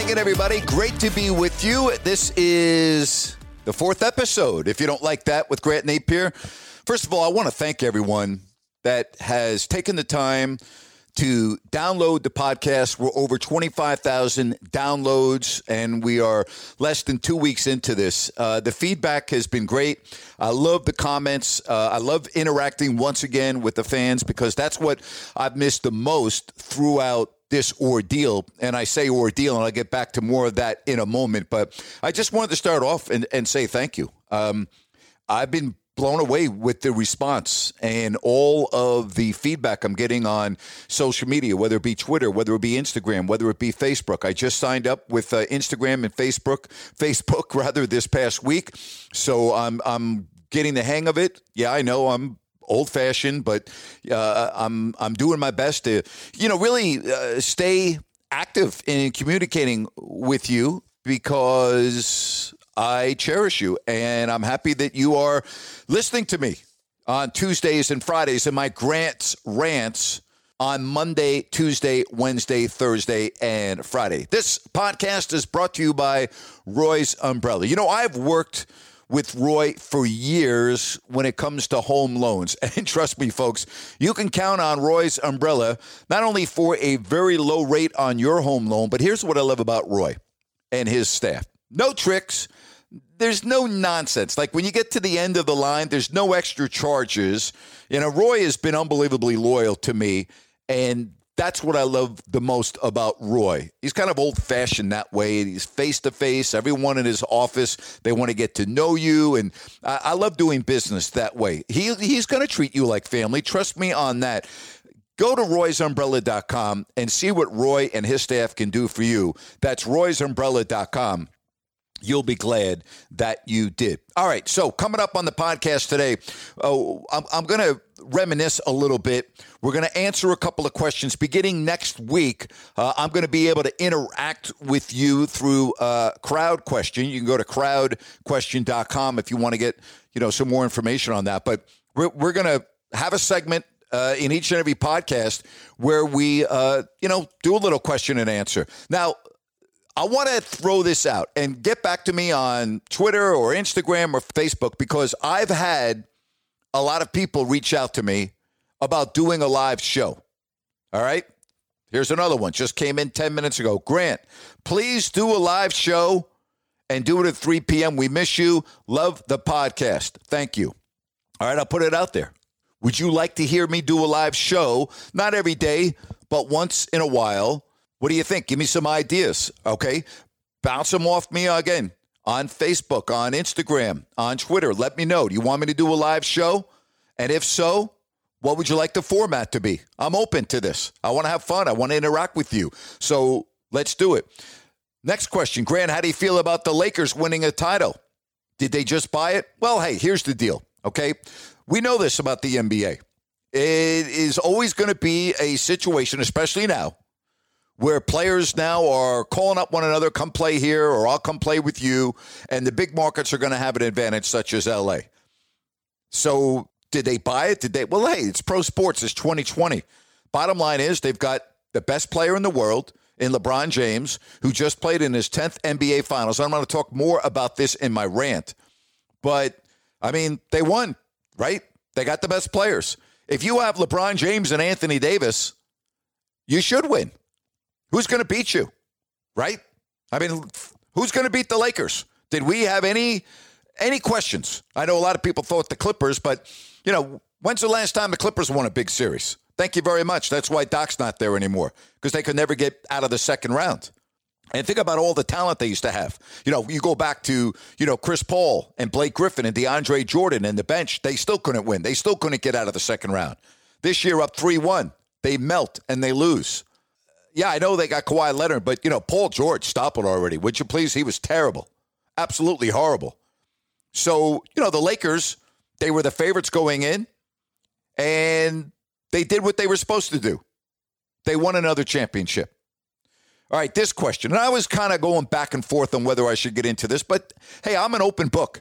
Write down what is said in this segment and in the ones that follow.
Hi again, everybody. Great to be with you. This is the fourth episode, if you don't like that, with Grant Napear. First of all, I want to thank everyone that has taken the time to download the podcast. We're over 25,000 downloads, and we are less than two weeks into this. Uh, the feedback has been great. I love the comments. Uh, I love interacting once again with the fans because that's what I've missed the most throughout this ordeal. And I say ordeal, and I'll get back to more of that in a moment. But I just wanted to start off and, and say thank you. Um, I've been blown away with the response and all of the feedback I'm getting on social media, whether it be Twitter, whether it be Instagram, whether it be Facebook. I just signed up with uh, Instagram and Facebook, Facebook rather this past week, so I'm I'm getting the hang of it. Yeah, I know I'm old fashioned, but uh, I'm I'm doing my best to you know really uh, stay active in communicating with you because I cherish you and I'm happy that you are listening to me on Tuesdays and Fridays and my grants rants on Monday, Tuesday, Wednesday, Thursday, and Friday. This podcast is brought to you by Roy's Umbrella. You know, I've worked with Roy for years when it comes to home loans. And trust me, folks, you can count on Roy's umbrella not only for a very low rate on your home loan, but here's what I love about Roy and his staff no tricks. There's no nonsense. Like when you get to the end of the line, there's no extra charges. You know, Roy has been unbelievably loyal to me. And that's what I love the most about Roy. He's kind of old fashioned that way. He's face to face. Everyone in his office, they want to get to know you. And I, I love doing business that way. He, he's going to treat you like family. Trust me on that. Go to roysumbrella.com and see what Roy and his staff can do for you. That's roysumbrella.com you'll be glad that you did. All right, so coming up on the podcast today, oh, I'm, I'm going to reminisce a little bit. We're going to answer a couple of questions. Beginning next week, uh, I'm going to be able to interact with you through uh, Crowd Question. You can go to crowdquestion.com if you want to get you know some more information on that. But we're, we're going to have a segment uh, in each and every podcast where we, uh, you know, do a little question and answer. Now, I want to throw this out and get back to me on Twitter or Instagram or Facebook because I've had a lot of people reach out to me about doing a live show. All right. Here's another one. Just came in 10 minutes ago. Grant, please do a live show and do it at 3 p.m. We miss you. Love the podcast. Thank you. All right. I'll put it out there. Would you like to hear me do a live show? Not every day, but once in a while. What do you think? Give me some ideas. Okay. Bounce them off me again on Facebook, on Instagram, on Twitter. Let me know. Do you want me to do a live show? And if so, what would you like the format to be? I'm open to this. I want to have fun. I want to interact with you. So let's do it. Next question Grant, how do you feel about the Lakers winning a title? Did they just buy it? Well, hey, here's the deal. Okay. We know this about the NBA. It is always going to be a situation, especially now, where players now are calling up one another, come play here, or I'll come play with you. And the big markets are going to have an advantage, such as LA. So Did they buy it? Did they? Well, hey, it's pro sports. It's 2020. Bottom line is they've got the best player in the world in LeBron James, who just played in his 10th NBA Finals. I'm going to talk more about this in my rant. But, I mean, they won, right? They got the best players. If you have LeBron James and Anthony Davis, you should win. Who's going to beat you, right? I mean, who's going to beat the Lakers? Did we have any any questions? I know a lot of people thought the Clippers, but you know, when's the last time the Clippers won a big series? Thank you very much. That's why Doc's not there anymore because they could never get out of the second round. And think about all the talent they used to have. You know, you go back to, you know, Chris Paul and Blake Griffin and DeAndre Jordan and the bench. They still couldn't win. They still couldn't get out of the second round. This year, up 3 1, they melt and they lose. Yeah, I know they got Kawhi Leonard, but, you know, Paul George, stop it already. Would you please? He was terrible. Absolutely horrible. So, you know, the Lakers, they were the favorites going in. And they did what they were supposed to do. They won another championship. All right, this question. And I was kind of going back and forth on whether I should get into this, but hey, I'm an open book.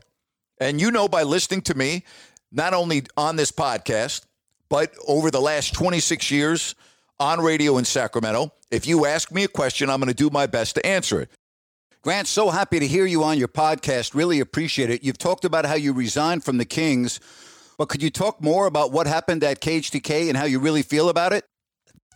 And you know by listening to me, not only on this podcast, but over the last 26 years on radio in Sacramento, if you ask me a question, I'm going to do my best to answer it. Grant, so happy to hear you on your podcast. Really appreciate it. You've talked about how you resigned from the Kings but could you talk more about what happened at KHTK and how you really feel about it?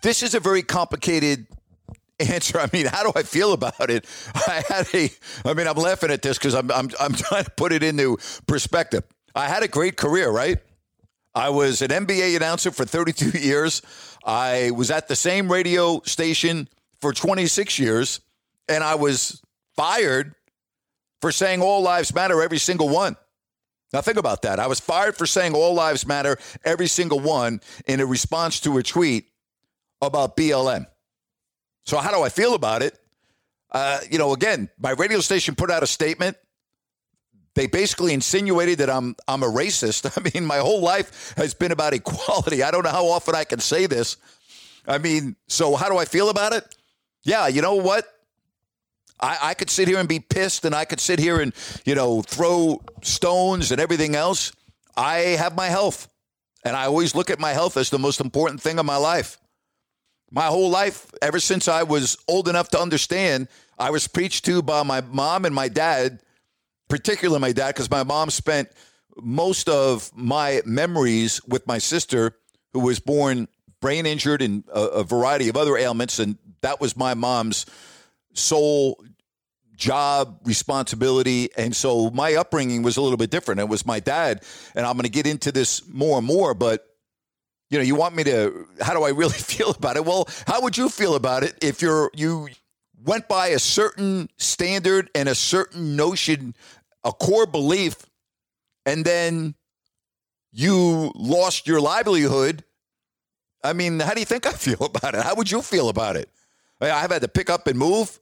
This is a very complicated answer. I mean, how do I feel about it? I had a, I mean, I'm laughing at this because I'm, I'm, I'm trying to put it into perspective. I had a great career, right? I was an NBA announcer for 32 years. I was at the same radio station for 26 years, and I was fired for saying all lives matter, every single one. Now, think about that. I was fired for saying all lives matter, every single one, in a response to a tweet about BLM. So, how do I feel about it? Uh, you know, again, my radio station put out a statement. They basically insinuated that I'm I'm a racist. I mean, my whole life has been about equality. I don't know how often I can say this. I mean, so how do I feel about it? Yeah, you know what? I, I could sit here and be pissed and I could sit here and, you know, throw stones and everything else. I have my health. And I always look at my health as the most important thing in my life. My whole life, ever since I was old enough to understand, I was preached to by my mom and my dad, particularly my dad, because my mom spent most of my memories with my sister, who was born brain injured and a, a variety of other ailments. And that was my mom's sole job responsibility and so my upbringing was a little bit different it was my dad and i'm going to get into this more and more but you know you want me to how do i really feel about it well how would you feel about it if you're you went by a certain standard and a certain notion a core belief and then you lost your livelihood i mean how do you think i feel about it how would you feel about it i've had to pick up and move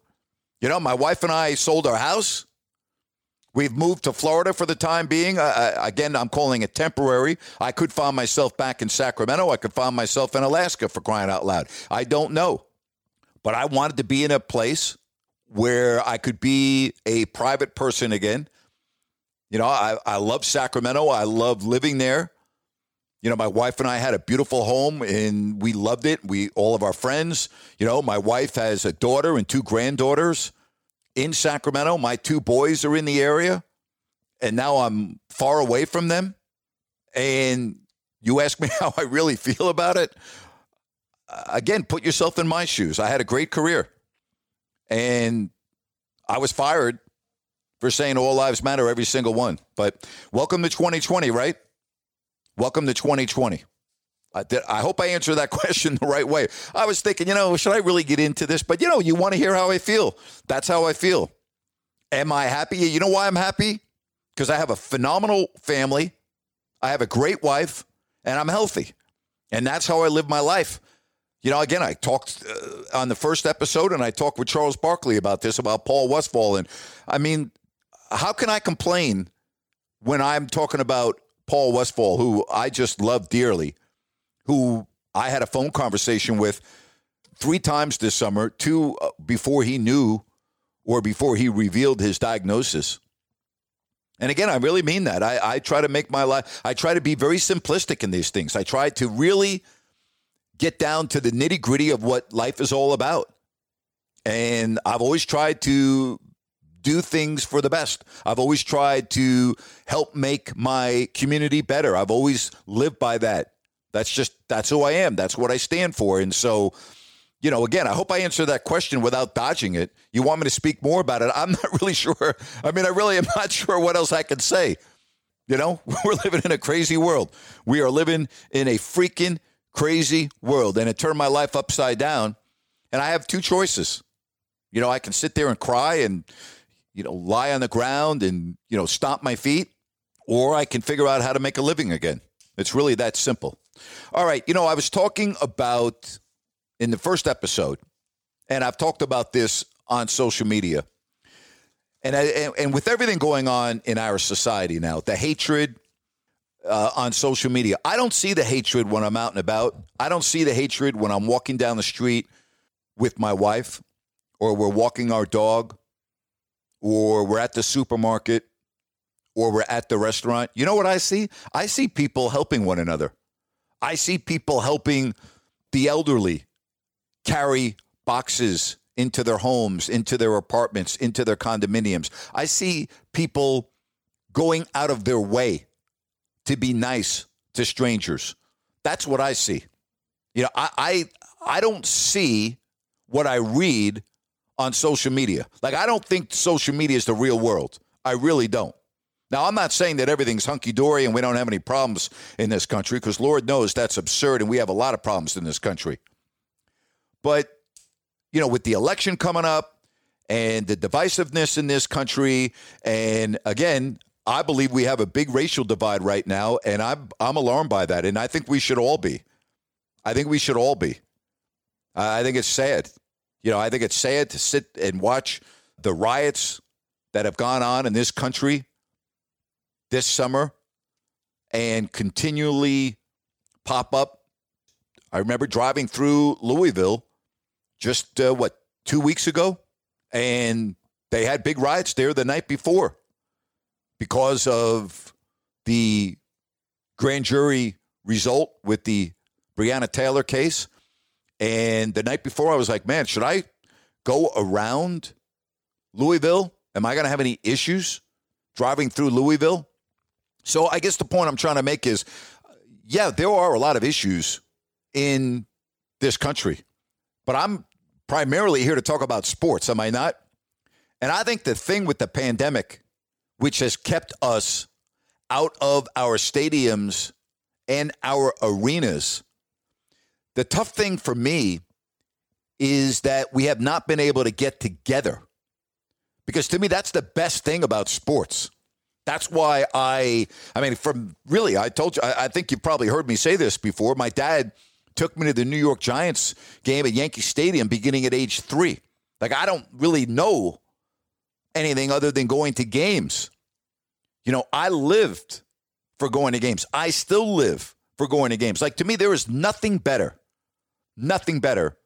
you know, my wife and I sold our house. We've moved to Florida for the time being. Again, I'm calling it temporary. I could find myself back in Sacramento. I could find myself in Alaska for crying out loud. I don't know. But I wanted to be in a place where I could be a private person again. You know, I, I love Sacramento. I love living there. You know, my wife and I had a beautiful home and we loved it. We all of our friends, you know, my wife has a daughter and two granddaughters in Sacramento. My two boys are in the area. And now I'm far away from them. And you ask me how I really feel about it. Again, put yourself in my shoes. I had a great career. And I was fired for saying all lives matter, every single one. But welcome to 2020, right? Welcome to 2020. I, did, I hope I answered that question the right way. I was thinking, you know, should I really get into this? But, you know, you want to hear how I feel. That's how I feel. Am I happy? You know why I'm happy? Because I have a phenomenal family, I have a great wife, and I'm healthy. And that's how I live my life. You know, again, I talked uh, on the first episode and I talked with Charles Barkley about this, about Paul Westphal. And I mean, how can I complain when I'm talking about Paul Westphal, who I just love dearly, who I had a phone conversation with three times this summer, two uh, before he knew or before he revealed his diagnosis. And again, I really mean that. I, I try to make my life, I try to be very simplistic in these things. I try to really get down to the nitty gritty of what life is all about. And I've always tried to do things for the best. I've always tried to help make my community better. I've always lived by that. That's just, that's who I am. That's what I stand for. And so, you know, again, I hope I answer that question without dodging it. You want me to speak more about it? I'm not really sure. I mean, I really am not sure what else I can say. You know, we're living in a crazy world. We are living in a freaking crazy world. And it turned my life upside down. And I have two choices. You know, I can sit there and cry and, you know, lie on the ground and, you know, stomp my feet, or I can figure out how to make a living again. It's really that simple. All right. You know, I was talking about in the first episode, and I've talked about this on social media. And, I, and, and with everything going on in our society now, the hatred uh, on social media, I don't see the hatred when I'm out and about. I don't see the hatred when I'm walking down the street with my wife or we're walking our dog, or we're at the supermarket, or we're at the restaurant, you know what I see? I see people helping one another. I see people helping the elderly carry boxes into their homes, into their apartments, into their condominiums. I see people going out of their way to be nice to strangers. That's what I see. You know, I I, I don't see what I read on social media. Like, I don't think social media is the real world. I really don't. Now, I'm not saying that everything's hunky dory and we don't have any problems in this country, because Lord knows that's absurd and we have a lot of problems in this country. But, you know, with the election coming up and the divisiveness in this country, and again, I believe we have a big racial divide right now, and I'm, I'm alarmed by that. And I think we should all be. I think we should all be. I think it's sad. You know, I think it's sad to sit and watch the riots that have gone on in this country this summer and continually pop up. I remember driving through Louisville just, uh, what, two weeks ago? And they had big riots there the night before because of the grand jury result with the Breonna Taylor case. And the night before, I was like, man, should I go around Louisville? Am I going to have any issues driving through Louisville? So I guess the point I'm trying to make is yeah, there are a lot of issues in this country, but I'm primarily here to talk about sports, am I not? And I think the thing with the pandemic, which has kept us out of our stadiums and our arenas, the tough thing for me is that we have not been able to get together. Because to me, that's the best thing about sports. That's why I, I mean, from really, I told you, I, I think you've probably heard me say this before. My dad took me to the New York Giants game at Yankee Stadium beginning at age three. Like, I don't really know anything other than going to games. You know, I lived for going to games. I still live for going to games. Like, to me, there is nothing better nothing better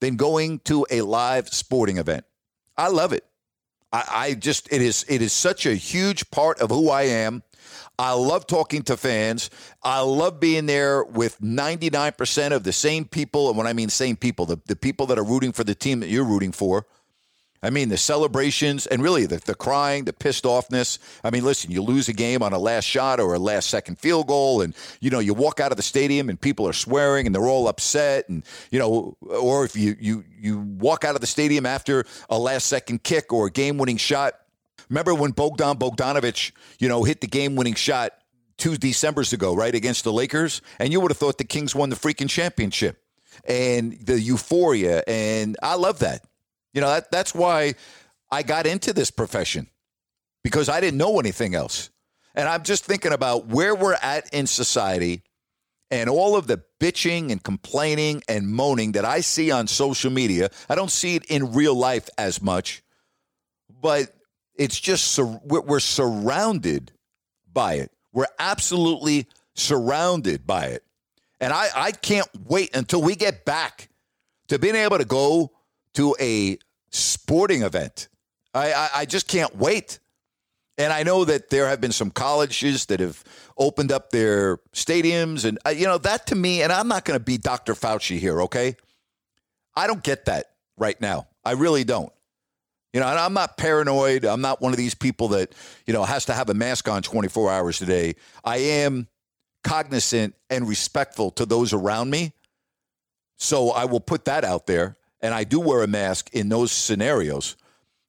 than going to a live sporting event. I love it. I, I, just it is it is such a huge part of who I am. I love talking to fans. I love being there with 99% of the same people. And when I mean same people, the, the people that are rooting for the team that you're rooting for. I mean, the celebrations and really the, the crying, the pissed offness. I mean, listen, you lose a game on a last shot or a last second field goal, and, you know, you walk out of the stadium and people are swearing and they're all upset. And, you know, or if you, you, you walk out of the stadium after a last second kick or a game winning shot. Remember when Bogdan Bogdanovich, you know, hit the game winning shot two Decembers ago, right, against the Lakers? And you would have thought the Kings won the freaking championship and the euphoria. And I love that. You know, that, that's why I got into this profession because I didn't know anything else. And I'm just thinking about where we're at in society and all of the bitching and complaining and moaning that I see on social media. I don't see it in real life as much, but it's just we're surrounded by it. We're absolutely surrounded by it. And I, I can't wait until we get back to being able to go to a sporting event. I, I, I just can't wait. And I know that there have been some colleges that have opened up their stadiums. And, uh, you know, that to me, and I'm not going to be Dr. Fauci here, okay? I don't get that right now. I really don't. You know, and I'm not paranoid. I'm not one of these people that, you know, has to have a mask on 24 hours a day. I am cognizant and respectful to those around me. So I will put that out there. And I do wear a mask in those scenarios.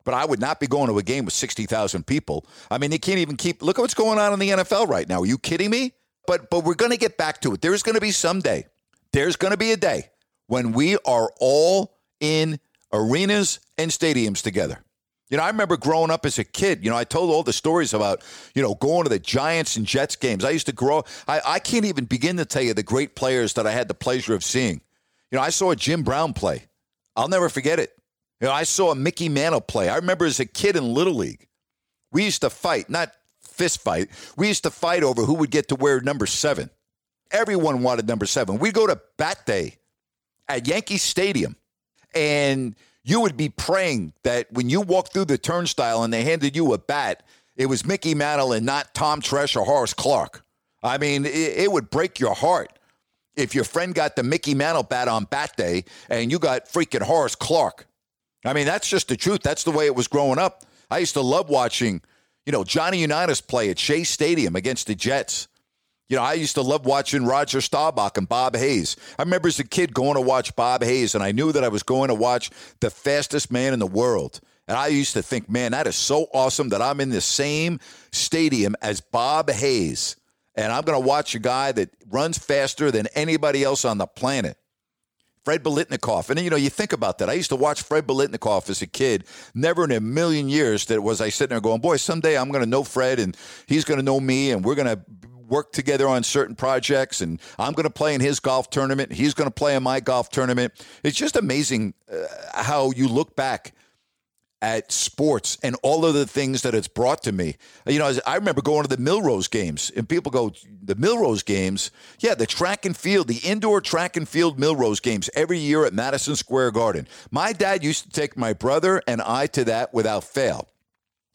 But I would not be going to a game with 60,000 people. I mean, they can't even keep. Look at what's going on in the NFL right now. Are you kidding me? But but we're going to get back to it. There's going to be some day. There's going to be a day when we are all in arenas and stadiums together. You know, I remember growing up as a kid. You know, I told all the stories about, you know, going to the Giants and Jets games. I used to grow. I, I can't even begin to tell you the great players that I had the pleasure of seeing. You know, I saw Jim Brown play. I'll never forget it. You know, I saw Mickey Mantle play. I remember as a kid in Little League, we used to fight, not fist fight. We used to fight over who would get to wear number seven. Everyone wanted number seven. We'd go to bat day at Yankee Stadium, and you would be praying that when you walked through the turnstile and they handed you a bat, it was Mickey Mantle and not Tom Tresh or Horace Clarke. I mean, it, it would break your heart if your friend got the Mickey Mantle bat on bat day and you got freaking Horace Clarke. I mean, that's just the truth. That's the way it was growing up. I used to love watching, you know, Johnny Unitas play at Shea Stadium against the Jets. You know, I used to love watching Roger Staubach and Bob Hayes. I remember as a kid going to watch Bob Hayes, and I knew that I was going to watch the fastest man in the world. And I used to think, man, that is so awesome that I'm in the same stadium as Bob Hayes. And I'm going to watch a guy that runs faster than anybody else on the planet. Fred Biletnikoff. And, you know, you think about that. I used to watch Fred Biletnikoff as a kid. Never in a million years that was I sitting there going, boy, someday I'm going to know Fred and he's going to know me and we're going to work together on certain projects and I'm going to play in his golf tournament. He's going to play in my golf tournament. It's just amazing uh, how you look back at sports and all of the things that it's brought to me. You know, I remember going to the Millrose games, and people go, the Millrose games, yeah, the track and field, the indoor track and field Millrose games every year at Madison Square Garden. My dad used to take my brother and I to that without fail.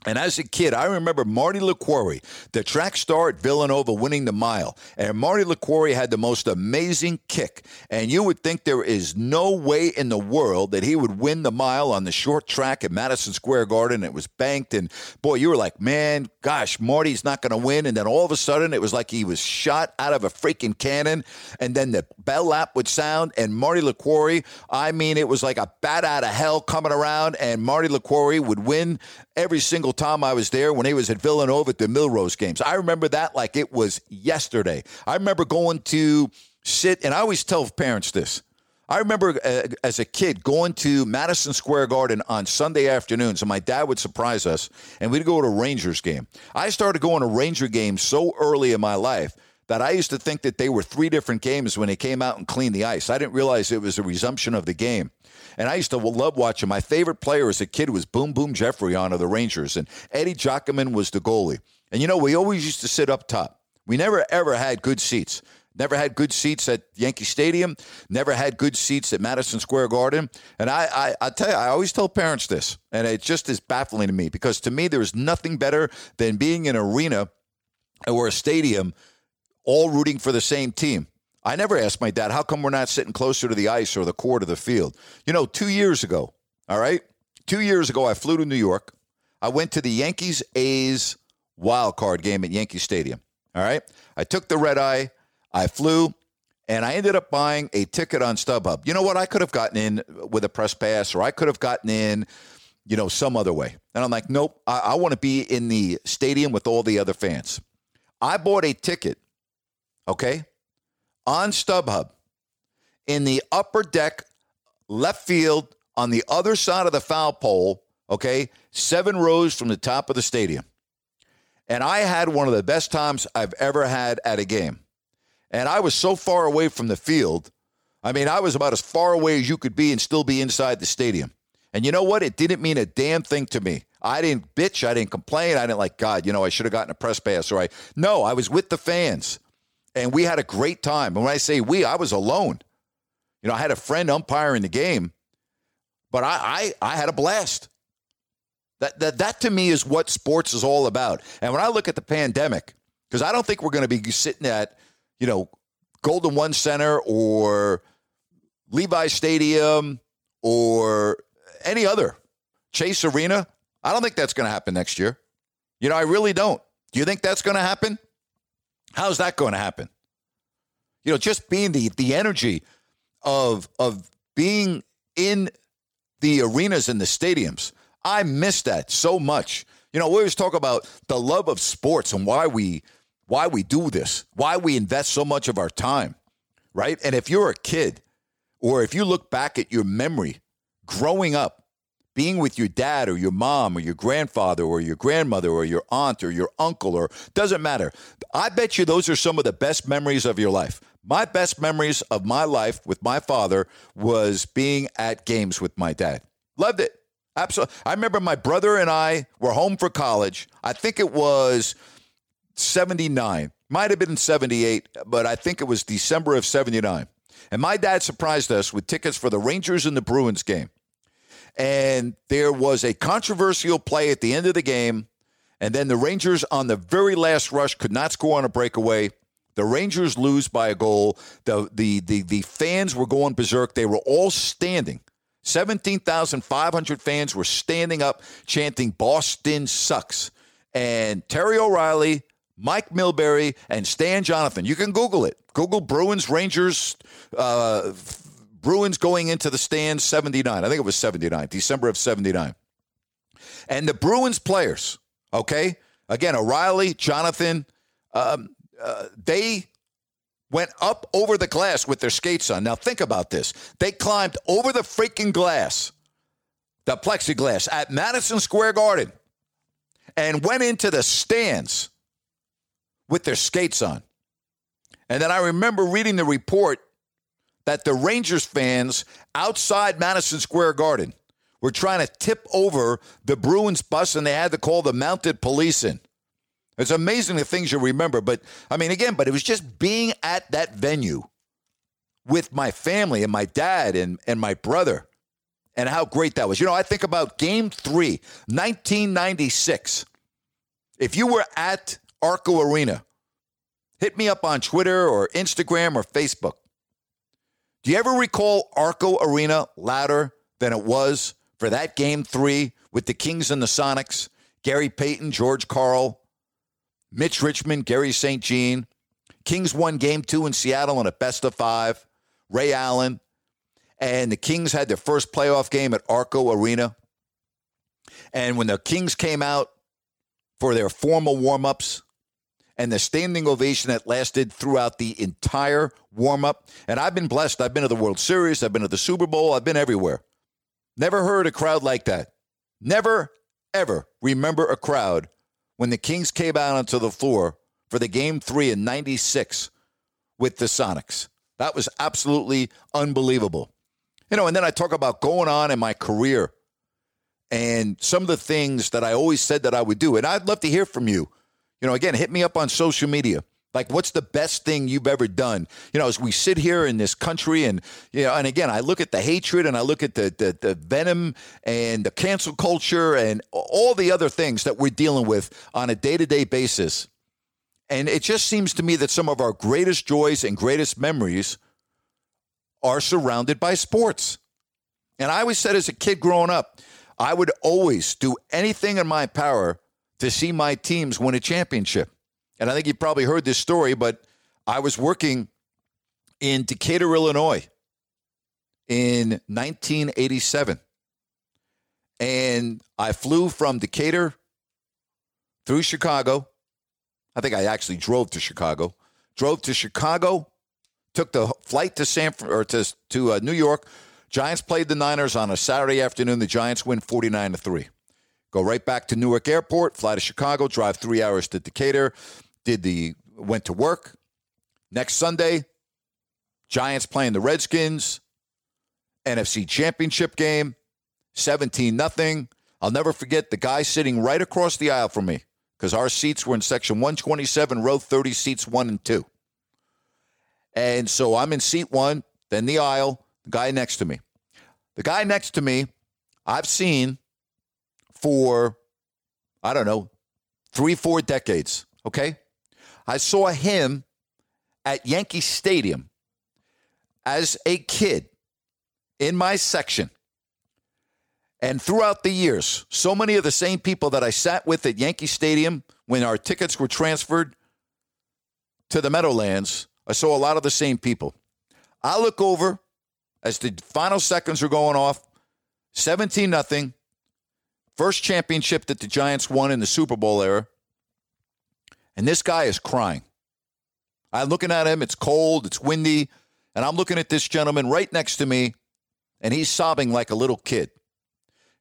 And as a kid, I remember Marty Liquori, the track star at Villanova, winning the mile. And Marty Liquori had the most amazing kick. And you would think there is no way in the world that he would win the mile on the short track at Madison Square Garden. It was banked. And boy, you were like, man, gosh, Marty's not going to win. And then all of a sudden, it was like he was shot out of a freaking cannon. And then the bell lap would sound. And Marty Liquori, I mean, it was like a bat out of hell coming around. And Marty Liquori would win every single time I was there when he was at Villanova at the Millrose games. I remember that like it was yesterday. I remember going to sit, and I always tell parents this. I remember uh, as a kid going to Madison Square Garden on Sunday afternoons, and my dad would surprise us, and we'd go to a Rangers game. I started going to Ranger games so early in my life that I used to think that they were three different games when they came out and cleaned the ice. I didn't realize it was a resumption of the game. And I used to love watching. My favorite player as a kid was Boom Boom Geoffrion of the Rangers, and Eddie Giacomin was the goalie. And you know, we always used to sit up top. We never ever had good seats. Never had good seats at Yankee Stadium. Never had good seats at Madison Square Garden. And I, I, I tell you, I always tell parents this, and it just is baffling to me because to me, there is nothing better than being in an arena or a stadium, all rooting for the same team. I never asked my dad, how come we're not sitting closer to the ice or the court of the field? You know, two years ago, all right? Two years ago, I flew to New York. I went to the Yankees A's wild card game at Yankee Stadium. All right. I took the red eye, I flew, and I ended up buying a ticket on StubHub. You know what? I could have gotten in with a press pass, or I could have gotten in, you know, some other way. And I'm like, nope, I, I want to be in the stadium with all the other fans. I bought a ticket, okay, on StubHub in the upper deck, left field, on the other side of the foul pole, okay, seven rows from the top of the stadium. And I had one of the best times I've ever had at a game. And I was so far away from the field. I mean, I was about as far away as you could be and still be inside the stadium. And you know what? It didn't mean a damn thing to me. I didn't bitch. I didn't complain. I didn't like, God, you know, I should have gotten a press pass. Or I, no, I was with the fans and we had a great time. And when I say we, I was alone. You know, I had a friend umpiring the game, but I, I, I had a blast. That, that, that to me is what sports is all about. And when I look at the pandemic, because I don't think we're going to be sitting at, you know, Golden One Center or Levi Stadium or any other Chase Arena. I don't think that's going to happen next year. You know, I really don't. Do you think that's going to happen? How's that going to happen? You know, just being the the energy of of being in the arenas and the stadiums. I miss that so much. You know, we always talk about the love of sports and why we why we do this, why we invest so much of our time, right? And if you're a kid or if you look back at your memory growing up, being with your dad or your mom or your grandfather or your grandmother or your aunt or your uncle or doesn't matter. I bet you those are some of the best memories of your life. My best memories of my life with my father was being at games with my dad. Loved it. Absolutely. I remember my brother and I were home for college. I think it was 79. Might have been 78, but I think it was December of 79. And my dad surprised us with tickets for the Rangers and the Bruins game. And there was a controversial play at the end of the game. And then the Rangers, on the very last rush, could not score on a breakaway. The Rangers lose by a goal. The, the, the, the fans were going berserk. They were all standing. 17,500 fans were standing up chanting, Boston sucks. And Terry O'Reilly, Mike Milbury, and Stan Jonathan, you can Google it. Google Bruins, Rangers, uh, Bruins going into the stands 79. I think it was 79, December of 79. And the Bruins players, okay, again, O'Reilly, Jonathan, um, uh, they went up over the glass with their skates on. Now, think about this. They climbed over the freaking glass, the plexiglass at Madison Square Garden, and went into the stands with their skates on. And then I remember reading the report that the Rangers fans outside Madison Square Garden were trying to tip over the Bruins bus and they had to call the mounted police in. It's amazing the things you remember. But I mean, again, but it was just being at that venue with my family and my dad and, and my brother and how great that was. You know, I think about game three, 1996. If you were at Arco Arena, hit me up on Twitter or Instagram or Facebook. Do you ever recall Arco Arena louder than it was for that game three with the Kings and the Sonics? Gary Payton, George Karl, Mitch Richmond, Garry St. Jean. Kings won game two in Seattle in a best of five. Ray Allen. And the Kings had their first playoff game at Arco Arena. And when the Kings came out for their formal warm ups, and the standing ovation that lasted throughout the entire warm up. And I've been blessed. I've been to the World Series, I've been to the Super Bowl, I've been everywhere. Never heard a crowd like that. Never, ever remember a crowd when the Kings came out onto the floor for the game three in 96 with the Sonics. That was absolutely unbelievable. You know, and then I talk about going on in my career and some of the things that I always said that I would do. And I'd love to hear from you. You know, again, hit me up on social media. Like, what's the best thing you've ever done? You know, as we sit here in this country, and you know, and again, I look at the hatred, and I look at the the, the venom, and the cancel culture, and all the other things that we're dealing with on a day to day basis. And it just seems to me that some of our greatest joys and greatest memories are surrounded by sports. And I always said as a kid growing up, I would always do anything in my power to see my teams win a championship. And I think you probably heard this story, but I was working in Decatur, Illinois in 1987. And I flew from Decatur through Chicago. I think I actually drove to Chicago. Drove to Chicago, took the flight to San or to to uh, New York. Giants played the Niners on a Saturday afternoon. The Giants win 49 to 3. Go right back to Newark Airport, fly to Chicago, drive three hours to Decatur. Did the went to work. Next Sunday, Giants playing the Redskins, NFC Championship game, 17 nothing. I'll never forget the guy sitting right across the aisle from me because our seats were in section 127, row 30, seats one and two. And so I'm in seat one, then the aisle, the guy next to me. The guy next to me, I've seen for, I don't know, three, four decades. Okay. I saw him at Yankee Stadium as a kid in my section. And throughout the years, so many of the same people that I sat with at Yankee Stadium when our tickets were transferred to the Meadowlands, I saw a lot of the same people. I look over as the final seconds are going off, 17 nothing. First championship that the Giants won in the Super Bowl era. And this guy is crying. I'm looking at him, it's cold, it's windy, and I'm looking at this gentleman right next to me, and he's sobbing like a little kid.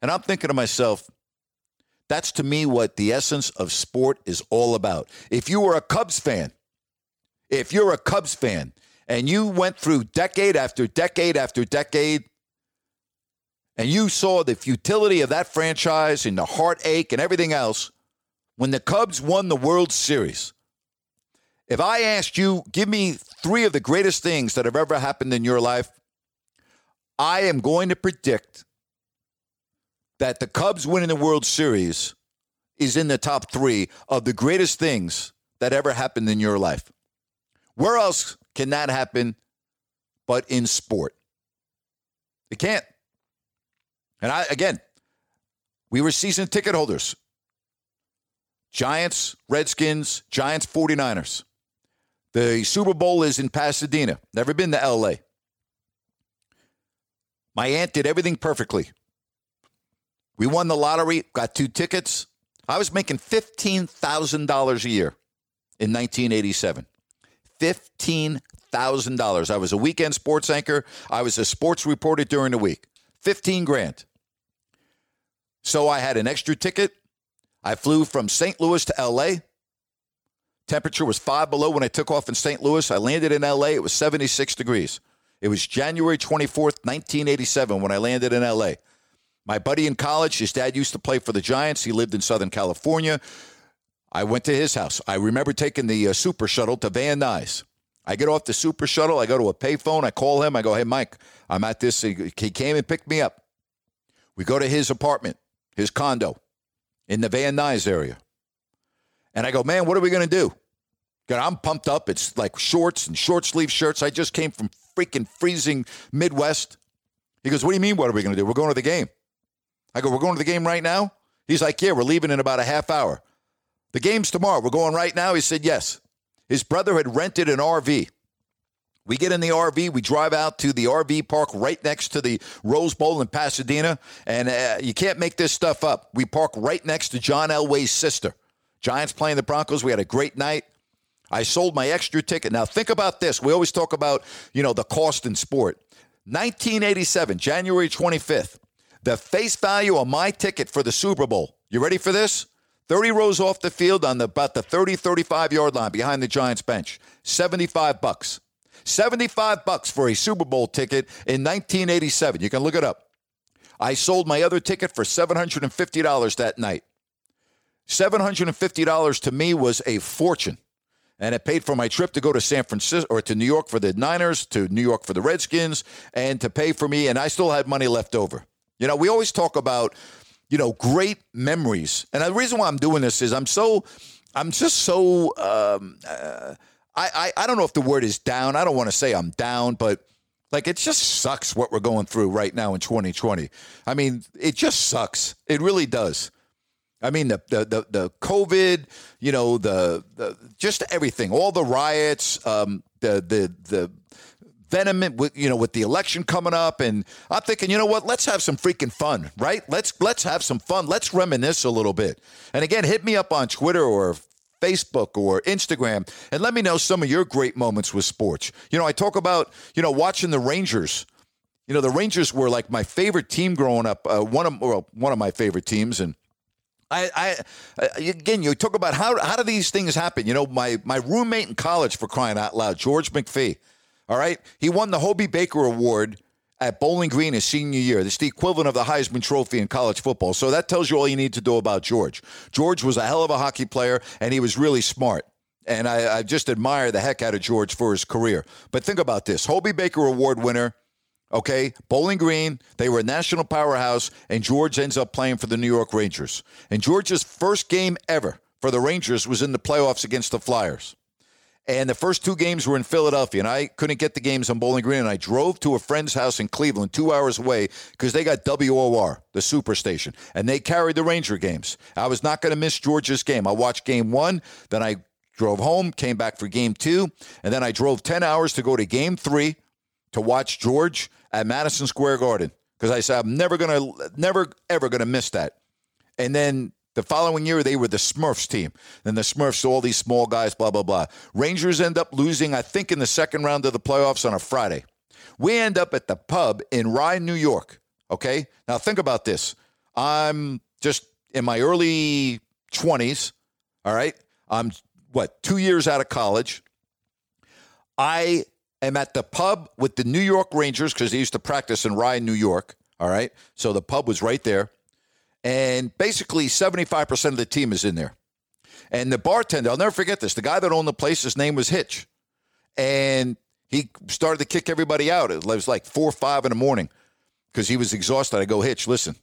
And I'm thinking to myself, that's to me what the essence of sport is all about. If you were a Cubs fan, if you're a Cubs fan and you went through decade after decade after decade, and you saw the futility of that franchise and the heartache and everything else, when the Cubs won the World Series, if I asked you, give me three of the greatest things that have ever happened in your life, I am going to predict that the Cubs winning the World Series is in the top three of the greatest things that ever happened in your life. Where else can that happen but in sport? It can't. And I, again, we were season ticket holders. Giants, Redskins, Giants, 49ers. The Super Bowl is in Pasadena. Never been to LA. My aunt did everything perfectly. We won the lottery, got two tickets. I was making $15,000 a year in 1987. $15,000. I was a weekend sports anchor. I was a sports reporter during the week. 15 grand. So I had an extra ticket. I flew from St. Louis to LA. Temperature was five below when I took off in St. Louis. I landed in LA. It was 76 degrees. It was January 24th, 1987, when I landed in LA. My buddy in college, his dad used to play for the Giants. He lived in Southern California. I went to his house. I remember taking the uh, super shuttle to Van Nuys. I get off the super shuttle. I go to a payphone. I call him. I go, hey, Mike, I'm at this. He came and picked me up. We go to his apartment, his condo in the Van Nuys area. And I go, man, what are we going to do? I'm pumped up. It's like shorts and short sleeve shirts. I just came from freaking freezing Midwest. He goes, what do you mean, what are we going to do? We're going to the game. I go, we're going to the game right now? He's like, yeah, we're leaving in about a half hour. The game's tomorrow. We're going right now? He said, yes. His brother had rented an RV. We get in the RV, we drive out to the RV park right next to the Rose Bowl in Pasadena, and uh, you can't make this stuff up. We park right next to John Elway's sister. Giants playing the Broncos. We had a great night. I sold my extra ticket. Now think about this. We always talk about, you know, the cost in sport. 1987, January 25th. The face value of my ticket for the Super Bowl. You ready for this? 30 rows off the field on the, about the 30 35 yard line behind the Giants bench. 75 bucks. 75 bucks for a Super Bowl ticket in 1987. You can look it up. I sold my other ticket for $750 that night. $750 to me was a fortune. And it paid for my trip to go to San Francisco or to New York for the Niners, to New York for the Redskins, and to pay for me. And I still had money left over. You know, we always talk about, you know, great memories. And the reason why I'm doing this is I'm so, I'm just so, um, uh, I, I, I don't know if the word is down. I don't want to say I'm down, but like it just sucks what we're going through right now in 2020. I mean, it just sucks. It really does. I mean, the the the, the COVID, you know, the, the just everything, all the riots, um, the the the venom, with, you know, with the election coming up, and I'm thinking, you know what? Let's have some freaking fun, right? Let's let's have some fun. Let's reminisce a little bit. And again, hit me up on Twitter or Facebook or Instagram and let me know some of your great moments with sports. You know, I talk about, you know, watching the Rangers. You know, the Rangers were like my favorite team growing up. Uh, one of well, one of my favorite teams, and I, I, again, you talk about how how do these things happen? You know, my my roommate in college for crying out loud, George McPhee. All right, he won the Hobey Baker Award at Bowling Green his senior year. It's the equivalent of the Heisman Trophy in college football. So that tells you all you need to know about George. George was a hell of a hockey player, and he was really smart. And I, I just admire the heck out of George for his career. But think about this: Hobey Baker Award winner, Okay, Bowling Green, they were a national powerhouse, and George ends up playing for the New York Rangers. And George's first game ever for the Rangers was in the playoffs against the Flyers. And the first two games were in Philadelphia, and I couldn't get the games on Bowling Green. And I drove to a friend's house in Cleveland, two hours away, because they got WOR, the superstation, and they carried the Ranger games. I was not going to miss George's game. I watched game one, then I drove home, came back for game two, and then I drove 10 hours to go to game three to watch George at Madison Square Garden because I said I'm never gonna, never ever gonna miss that. And then the following year they were the Smurfs team. Then the Smurfs, all these small guys, blah blah blah. Rangers end up losing, I think, in the second round of the playoffs on a Friday. We end up at the pub in Rye, New York. Okay, now think about this. I'm just in my early 20s. All right, I'm what two years out of college. I am at the pub with the New York Rangers because they used to practice in Rye, New York. All right. So the pub was right there. And basically, 75% of the team is in there. And the bartender, I'll never forget this, the guy that owned the place, his name was Hitch. And he started to kick everybody out. It was like four or five in the morning because he was exhausted. I go, Hitch, listen,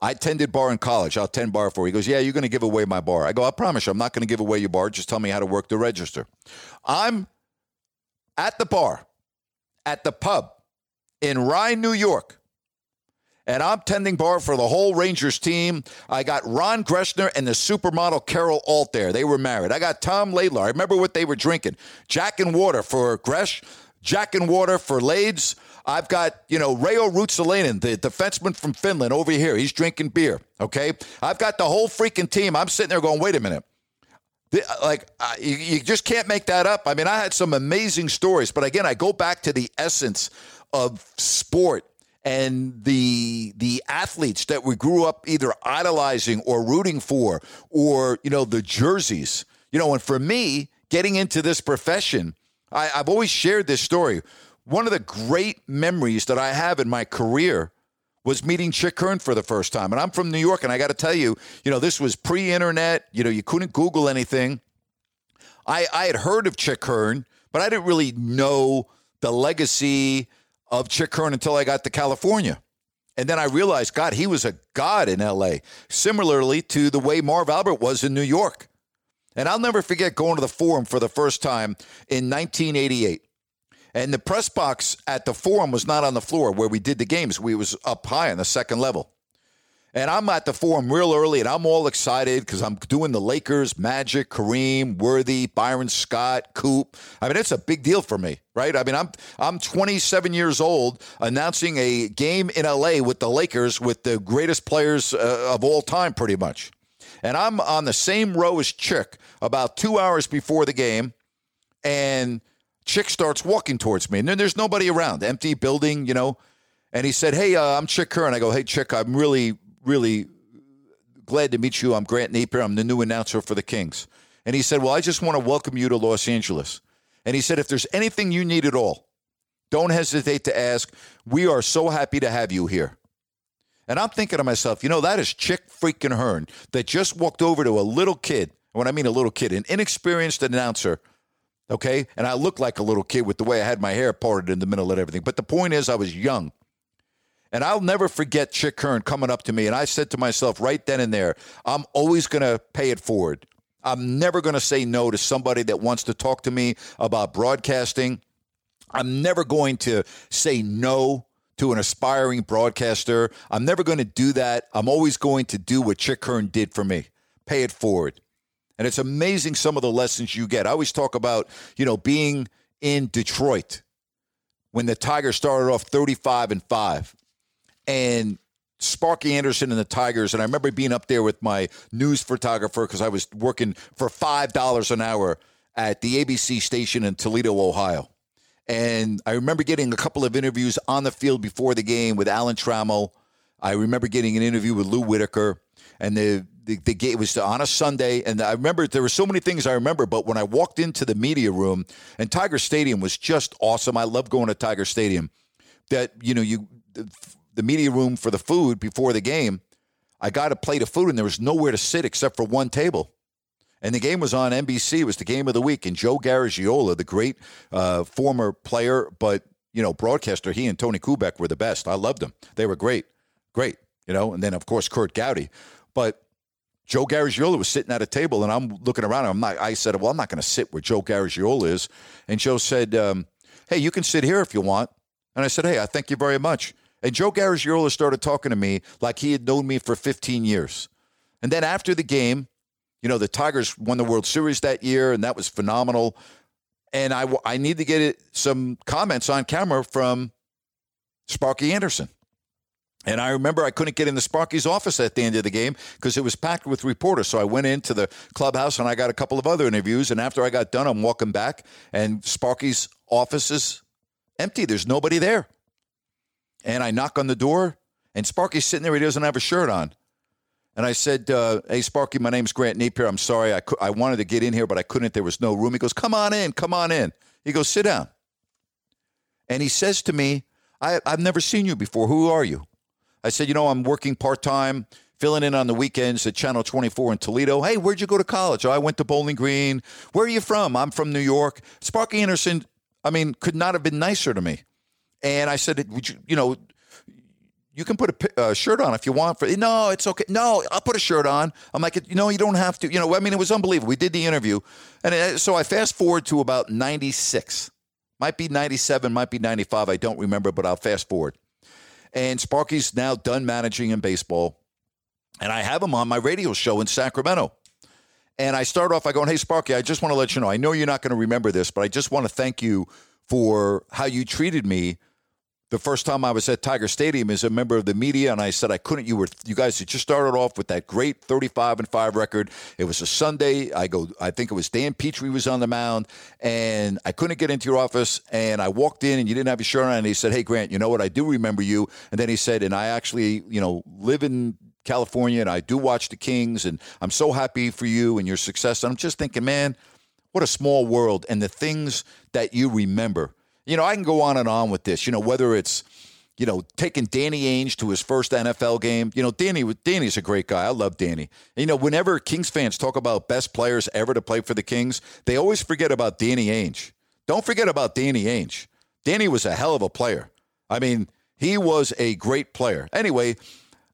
I tended bar in college. I'll tend bar for you. He goes, Yeah, you're going to give away my bar. I go, I promise you, I'm not going to give away your bar. Just tell me how to work the register. I'm at the bar, at the pub in Rye, New York. And I'm tending bar for the whole Rangers team. I got Ron Greschner and the supermodel Carol Alt there. They were married. I got Tom Laidlaw. I remember what they were drinking. Jack and water for Gresh, Jack and water for Lades. I've got, you know, Reijo Ruotsalainen, the defenseman from Finland over here. He's drinking beer, okay? I've got the whole freaking team. I'm sitting there going, wait a minute. Like, uh, you, you just can't make that up. I mean, I had some amazing stories, but again, I go back to the essence of sport and the the athletes that we grew up either idolizing or rooting for or you know the jerseys you know and for me getting into this profession I, i've always shared this story. One of the great memories that i have in my career was meeting chick hearn for the first time. And i'm from new york and i got to tell you you know this was pre-internet you know you couldn't google anything. I i had heard of chick hearn but i didn't really know the legacy of Chick Hearn until I got to California. And then I realized, God, he was a god in LA, similarly to the way Marv Albert was in New York. And I'll never forget going to the forum for the first time in 1988. And the press box at the forum was not on the floor where we did the games. We was up high on the second level. And I'm at the forum real early, and I'm all excited because I'm doing the Lakers, Magic, Kareem, Worthy, Byron Scott, Coop. I mean, it's a big deal for me, right? I mean, I'm I'm 27 years old, announcing a game in LA with the Lakers with the greatest players uh, of all time, pretty much. And I'm on the same row as Chick about two hours before the game, and Chick starts walking towards me, and then there's nobody around, empty building, you know. And he said, "Hey, uh, I'm Chick Hearn." I go, "Hey, Chick, I'm really really glad to meet you. I'm Grant Napear. I'm the new announcer for the Kings. And he said, Well, I just want to welcome you to Los Angeles. And he said, If there's anything you need at all, don't hesitate to ask. We are so happy to have you here. And I'm thinking to myself, you know, that is Chick freaking Hearn that just walked over to a little kid. When I mean a little kid, an inexperienced announcer, okay? And I look like a little kid with the way I had my hair parted in the middle and everything. But the point is, I was young. And I'll never forget Chick Hearn coming up to me. And I said to myself right then and there, I'm always going to pay it forward. I'm never going to say no to somebody that wants to talk to me about broadcasting. I'm never going to say no to an aspiring broadcaster. I'm never going to do that. I'm always going to do what Chick Hearn did for me pay it forward. And it's amazing some of the lessons you get. I always talk about, you know, being in Detroit when the Tigers started off 35 and 5 and Sparky Anderson and the Tigers. And I remember being up there with my news photographer because I was working for $5 an hour at the ABC station in Toledo, Ohio. And I remember getting a couple of interviews on the field before the game with Alan Trammell. I remember getting an interview with Lou Whitaker. And the, the, the game was on a Sunday. And I remember there were so many things I remember. But when I walked into the media room, and Tiger Stadium was just awesome. I love going to Tiger Stadium. That, you know, you the media room for the food before the game. I got a plate of food and there was nowhere to sit except for one table. And the game was on NBC. It was the game of the week. And Joe Garagiola, the great uh, former player, but you know, broadcaster. He and Tony Kubek were the best. I loved them. They were great, great. You know, and then of course Curt Gowdy, but Joe Garagiola was sitting at a table, and I'm looking around. I'm not. I said, "Well, I'm not going to sit where Joe Garagiola is." And Joe said, um, "Hey, you can sit here if you want." And I said, "Hey, I thank you very much." And Joe Garagiola started talking to me like he had known me for 15 years. And then after the game, you know, the Tigers won the World Series that year, and that was phenomenal. And I, I need to get some comments on camera from Sparky Anderson. And I remember I couldn't get into Sparky's office at the end of the game because it was packed with reporters. So I went into the clubhouse and I got a couple of other interviews. And after I got done, I'm walking back, and Sparky's office is empty. There's nobody there. And I knock on the door, and Sparky's sitting there. He doesn't have a shirt on. And I said, uh, "Hey, Sparky, my name's Grant Napear. I'm sorry, I, I wanted to get in here, but I couldn't. There was no room." He goes, "Come on in, come on in." He goes, "Sit down." And he says to me, I, "I've never seen you before. Who are you?" I said, "You know, I'm working part time, filling in on the weekends at Channel 24 in Toledo. Hey, where'd you go to college? Oh, I went to Bowling Green. Where are you from? I'm from New York." Sparky Anderson, I mean, could not have been nicer to me. And I said, "Would you, you know?" you can put a uh, shirt on if you want. For no, it's okay. No, I'll put a shirt on. I'm like, you know, you don't have to. You know, I mean, it was unbelievable. We did the interview, and it, so I fast forward to about '96. Might be '97, might be '95. I don't remember, but I'll fast forward. And Sparky's now done managing in baseball, and I have him on my radio show in Sacramento. And I start off by going, "Hey, Sparky, I just want to let you know. I know you're not going to remember this, but I just want to thank you for how you treated me." The first time I was at Tiger Stadium as a member of the media, and I said I couldn't. You were you guys had just started off with that great thirty-five and five record. It was a Sunday. I go. I think it was Dan Petry was on the mound, and I couldn't get into your office. And I walked in, and you didn't have your shirt on. And he said, "Hey, Grant, you know what? I do remember you." And then he said, "And I actually, you know, live in." California, and I do watch the Kings, and I'm so happy for you and your success. And I'm just thinking, man, what a small world, and the things that you remember you know, I can go on and on with this. You know, whether it's you know taking Danny Ainge to his first NFL game. You know, Danny Danny's a great guy. I love Danny. You know, whenever Kings fans talk about best players ever to play for the Kings, they always forget about Danny Ainge. Don't forget about Danny Ainge. Danny was a hell of a player. I mean, he was a great player. Anyway,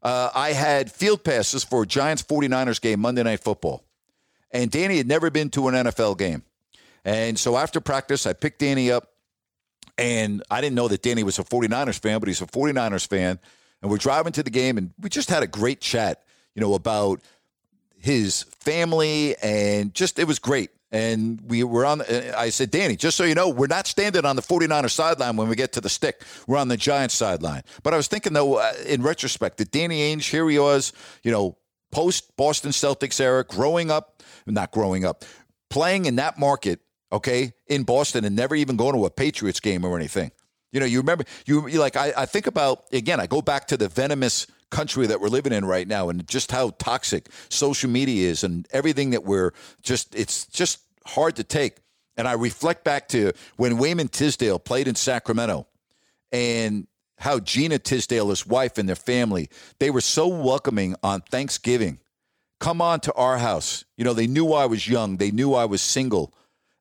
uh, I had field passes for Giants 49ers game Monday Night Football. And Danny had never been to an NFL game. And so after practice, I picked Danny up and I didn't know that Danny was a 49ers fan, but he's a 49ers fan. And we're driving to the game, and we just had a great chat, you know, about his family, and just it was great. And we were on, I said, Danny, just so you know, we're not standing on the 49ers sideline when we get to the stick. We're on the Giants sideline. But I was thinking, though, uh, in retrospect, that Danny Ainge, here he was, you know, post Boston Celtics era, growing up, not growing up, playing in that market okay, in Boston and never even going to a Patriots game or anything. You know, you remember, you, like, I, I think about, again, I go back to the venomous country that we're living in right now and just how toxic social media is and everything that we're just, it's just hard to take. And I reflect back to when Wayman Tisdale played in Sacramento and how Gina Tisdale, his wife, and their family, they were so welcoming on Thanksgiving. Come on to our house. You know, they knew I was young, they knew I was single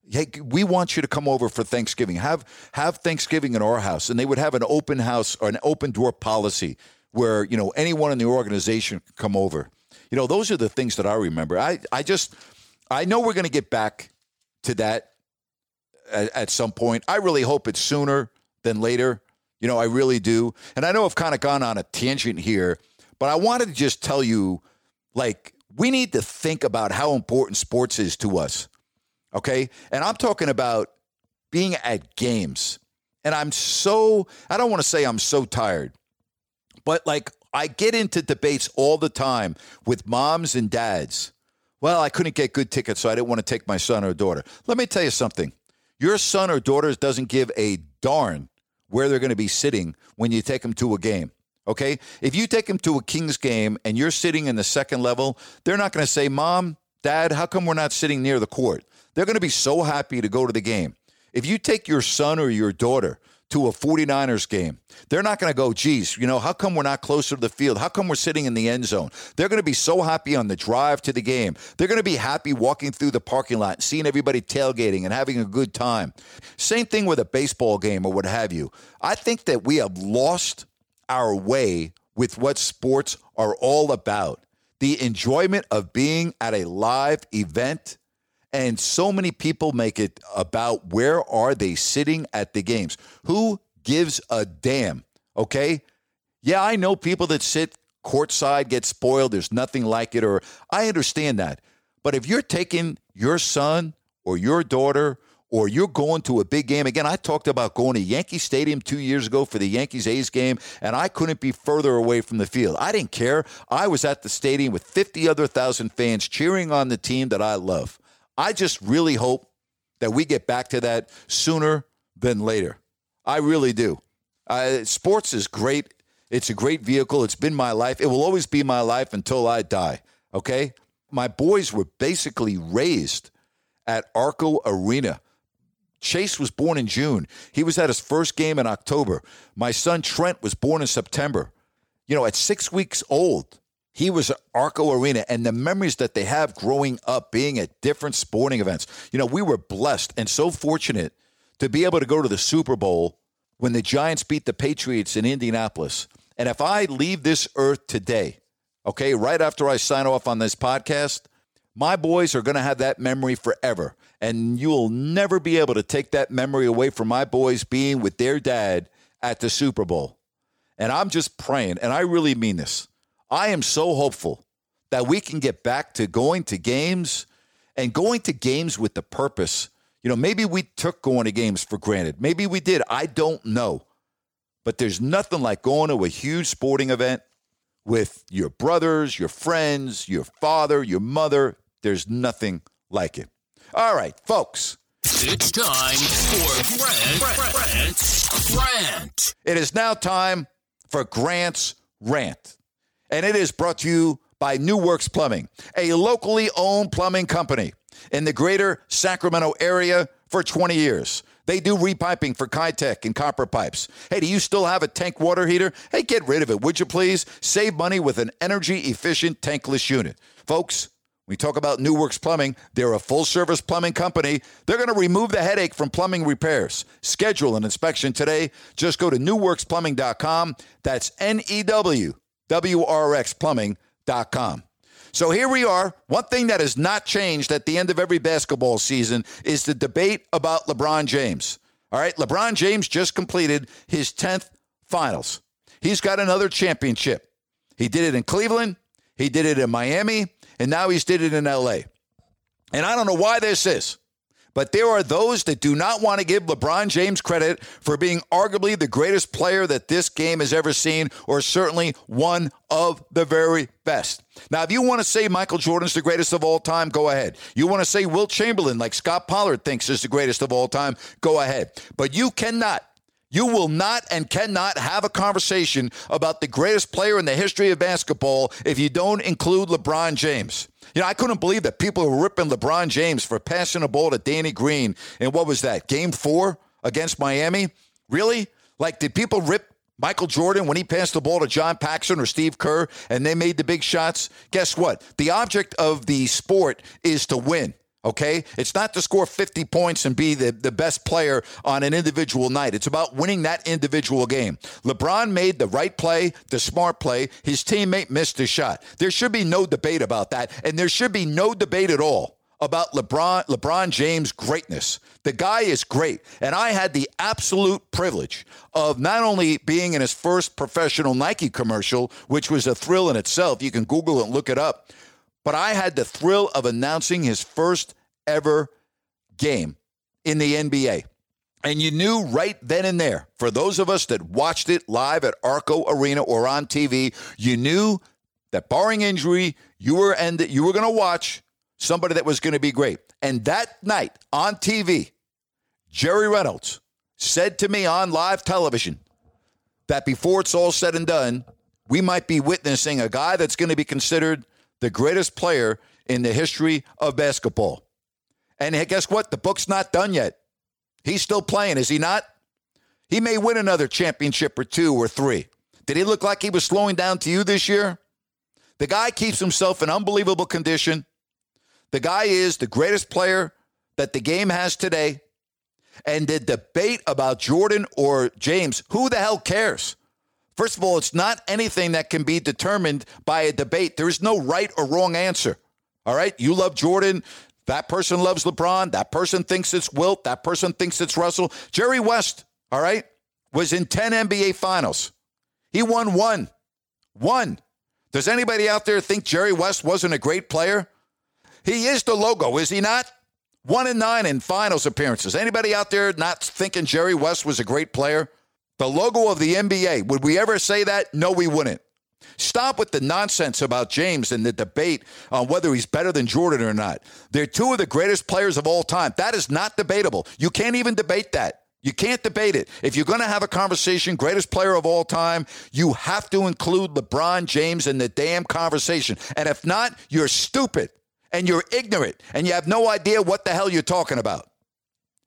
hey, we want you to come over for Thanksgiving. Have have Thanksgiving in our house, and they would have an open house or an open door policy where you know anyone in the organization could come over. You know, those are the things that I remember. I I just I know we're going to get back to that at, at some point. I really hope it's sooner than later. You know, I really do. And I know I've kind of gone on a tangent here, but I wanted to just tell you, like, we need to think about how important sports is to us. Okay. And I'm talking about being at games. And I'm so, I don't want to say I'm so tired, but like I get into debates all the time with moms and dads. Well, I couldn't get good tickets, so I didn't want to take my son or daughter. Let me tell you something. Your son or daughter doesn't give a darn where they're going to be sitting when you take them to a game. Okay? If you take them to a Kings game and you're sitting in the second level, they're not going to say, Mom, Dad, how come we're not sitting near the court? They're going to be so happy to go to the game. If you take your son or your daughter to a 49ers game. They're not going to go, geez, you know, how come we're not closer to the field? How come we're sitting in the end zone? They're going to be so happy on the drive to the game. They're going to be happy walking through the parking lot, seeing everybody tailgating and having a good time. Same thing with a baseball game or what have you. I think that we have lost our way with what sports are all about. The enjoyment of being at a live event and so many people make it about where are they sitting at the games. Who gives a damn? Okay? Yeah, I know people that sit courtside get spoiled. There's nothing like it, or I understand that. But if you're taking your son or your daughter or you're going to a big game. Again, I talked about going to Yankee Stadium two years ago for the Yankees A's game, and I couldn't be further away from the field. I didn't care. I was at the stadium with 50 other thousand fans cheering on the team that I love. I just really hope that we get back to that sooner than later. I really do. Uh, sports is great. It's a great vehicle. It's been my life. It will always be my life until I die. Okay? My boys were basically raised at Arco Arena. Chase was born in June. He was at his first game in October. My son Trent was born in September. You know, at six weeks old, he was at Arco Arena, and the memories that they have growing up being at different sporting events. You know, we were blessed and so fortunate to be able to go to the Super Bowl when the Giants beat the Patriots in Indianapolis. And if I leave this earth today, okay, right after I sign off on this podcast, my boys are going to have that memory forever. And you will never be able to take that memory away from my boys being with their dad at the Super Bowl. And I'm just praying, and I really mean this. I am so hopeful that we can get back to going to games and going to games with the purpose. You know, maybe we took going to games for granted. Maybe we did. I don't know. But there's nothing like going to a huge sporting event with your brothers, your friends, your father, your mother. There's nothing like it. All right, folks. It's time for Grant, Grant's Rant. It is now time for Grant's Rant. And it is brought to you by New Works Plumbing, a locally owned plumbing company in the greater Sacramento area for 20 years. They do repiping for Kitec and copper pipes. Hey, do you still have a tank water heater? Hey, get rid of it, would you please? Save money with an energy efficient tankless unit. Folks, we talk about New Works Plumbing. They're a full service plumbing company. They're going to remove the headache from plumbing repairs. Schedule an inspection today. Just go to newworksplumbing.com. That's N E W W R X plumbing.com. So here we are. One thing that has not changed at the end of every basketball season is the debate about LeBron James. All right, LeBron James just completed his 10th finals. He's got another championship. He did it in Cleveland, he did it in Miami, and now he's did it in LA. And I don't know why this is, but there are those that do not want to give LeBron James credit for being arguably the greatest player that this game has ever seen, or certainly one of the very best. Now, if you want to say Michael Jordan's the greatest of all time, go ahead. You want to say Wilt Chamberlain, like Scott Pollard thinks is the greatest of all time, go ahead. But you cannot you will not and cannot have a conversation about the greatest player in the history of basketball if you don't include LeBron James. You know, I couldn't believe that people were ripping LeBron James for passing a ball to Danny Green. And what was that? Game four against Miami? Really? Like, did people rip Michael Jordan when he passed the ball to John Paxson or Steve Kerr and they made the big shots? Guess what? The object of the sport is to win. Okay? It's not to score 50 points and be the, the best player on an individual night. It's about winning that individual game. LeBron made the right play, the smart play. His teammate missed a shot. There should be no debate about that. And there should be no debate at all about LeBron LeBron James greatness. The guy is great. And I had the absolute privilege of not only being in his first professional Nike commercial, which was a thrill in itself. You can Google it and look it up but I had the thrill of announcing his first ever game in the NBA. And you knew right then and there, for those of us that watched it live at Arco Arena or on TV, you knew that barring injury, you were and you were going to watch somebody that was going to be great. And that night on TV, Jerry Reynolds said to me on live television that before it's all said and done, we might be witnessing a guy that's going to be considered the greatest player in the history of basketball. And guess what? The book's not done yet. He's still playing, is he not? He may win another championship or two or three. Did he look like he was slowing down to you this year? The guy keeps himself in unbelievable condition. The guy is the greatest player that the game has today. And the debate about Jordan or James, who the hell cares? First of all, it's not anything that can be determined by a debate. There is no right or wrong answer. All right? You love Jordan. That person loves LeBron. That person thinks it's Wilt. That person thinks it's Russell. Jerry West, all right, was in 10 NBA finals. He won one. One. Does anybody out there think Jerry West wasn't a great player? He is the logo, is he not? One and nine in finals appearances. Anybody out there not thinking Jerry West was a great player? The logo of the NBA. Would we ever say that? No, we wouldn't. Stop with the nonsense about James and the debate on whether he's better than Jordan or not. They're two of the greatest players of all time. That is not debatable. You can't even debate that. You can't debate it. If you're going to have a conversation, greatest player of all time, you have to include LeBron James in the damn conversation. And if not, you're stupid and you're ignorant and you have no idea what the hell you're talking about.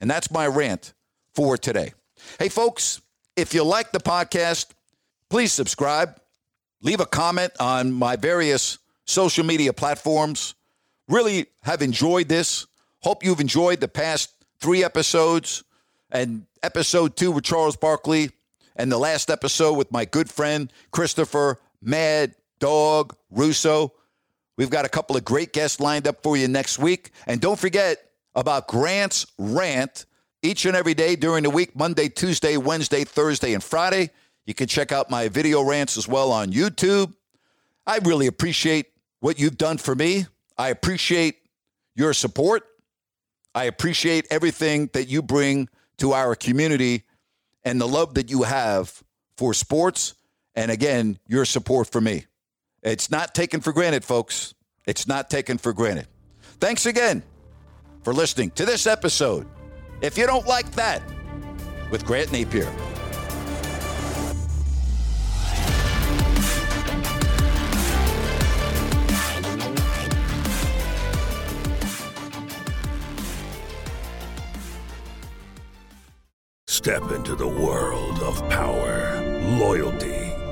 And that's my rant for today. Hey, folks, if you like the podcast, please subscribe, leave a comment on my various social media platforms. Really have enjoyed this. Hope you've enjoyed the past three episodes and episode two with Charles Barkley and the last episode with my good friend Christopher Mad Dog Russo. We've got a couple of great guests lined up for you next week. And don't forget about Grant's Rant each and every day during the week Monday, Tuesday, Wednesday, Thursday, and Friday. You can check out my video rants as well on YouTube. I really appreciate what you've done for me. I appreciate your support. I appreciate everything that you bring to our community and the love that you have for sports. And again, your support for me. It's not taken for granted, folks. It's not taken for granted. Thanks again for listening to this episode. If you don't like that, with Grant Napear. Step into the world of power, loyalty,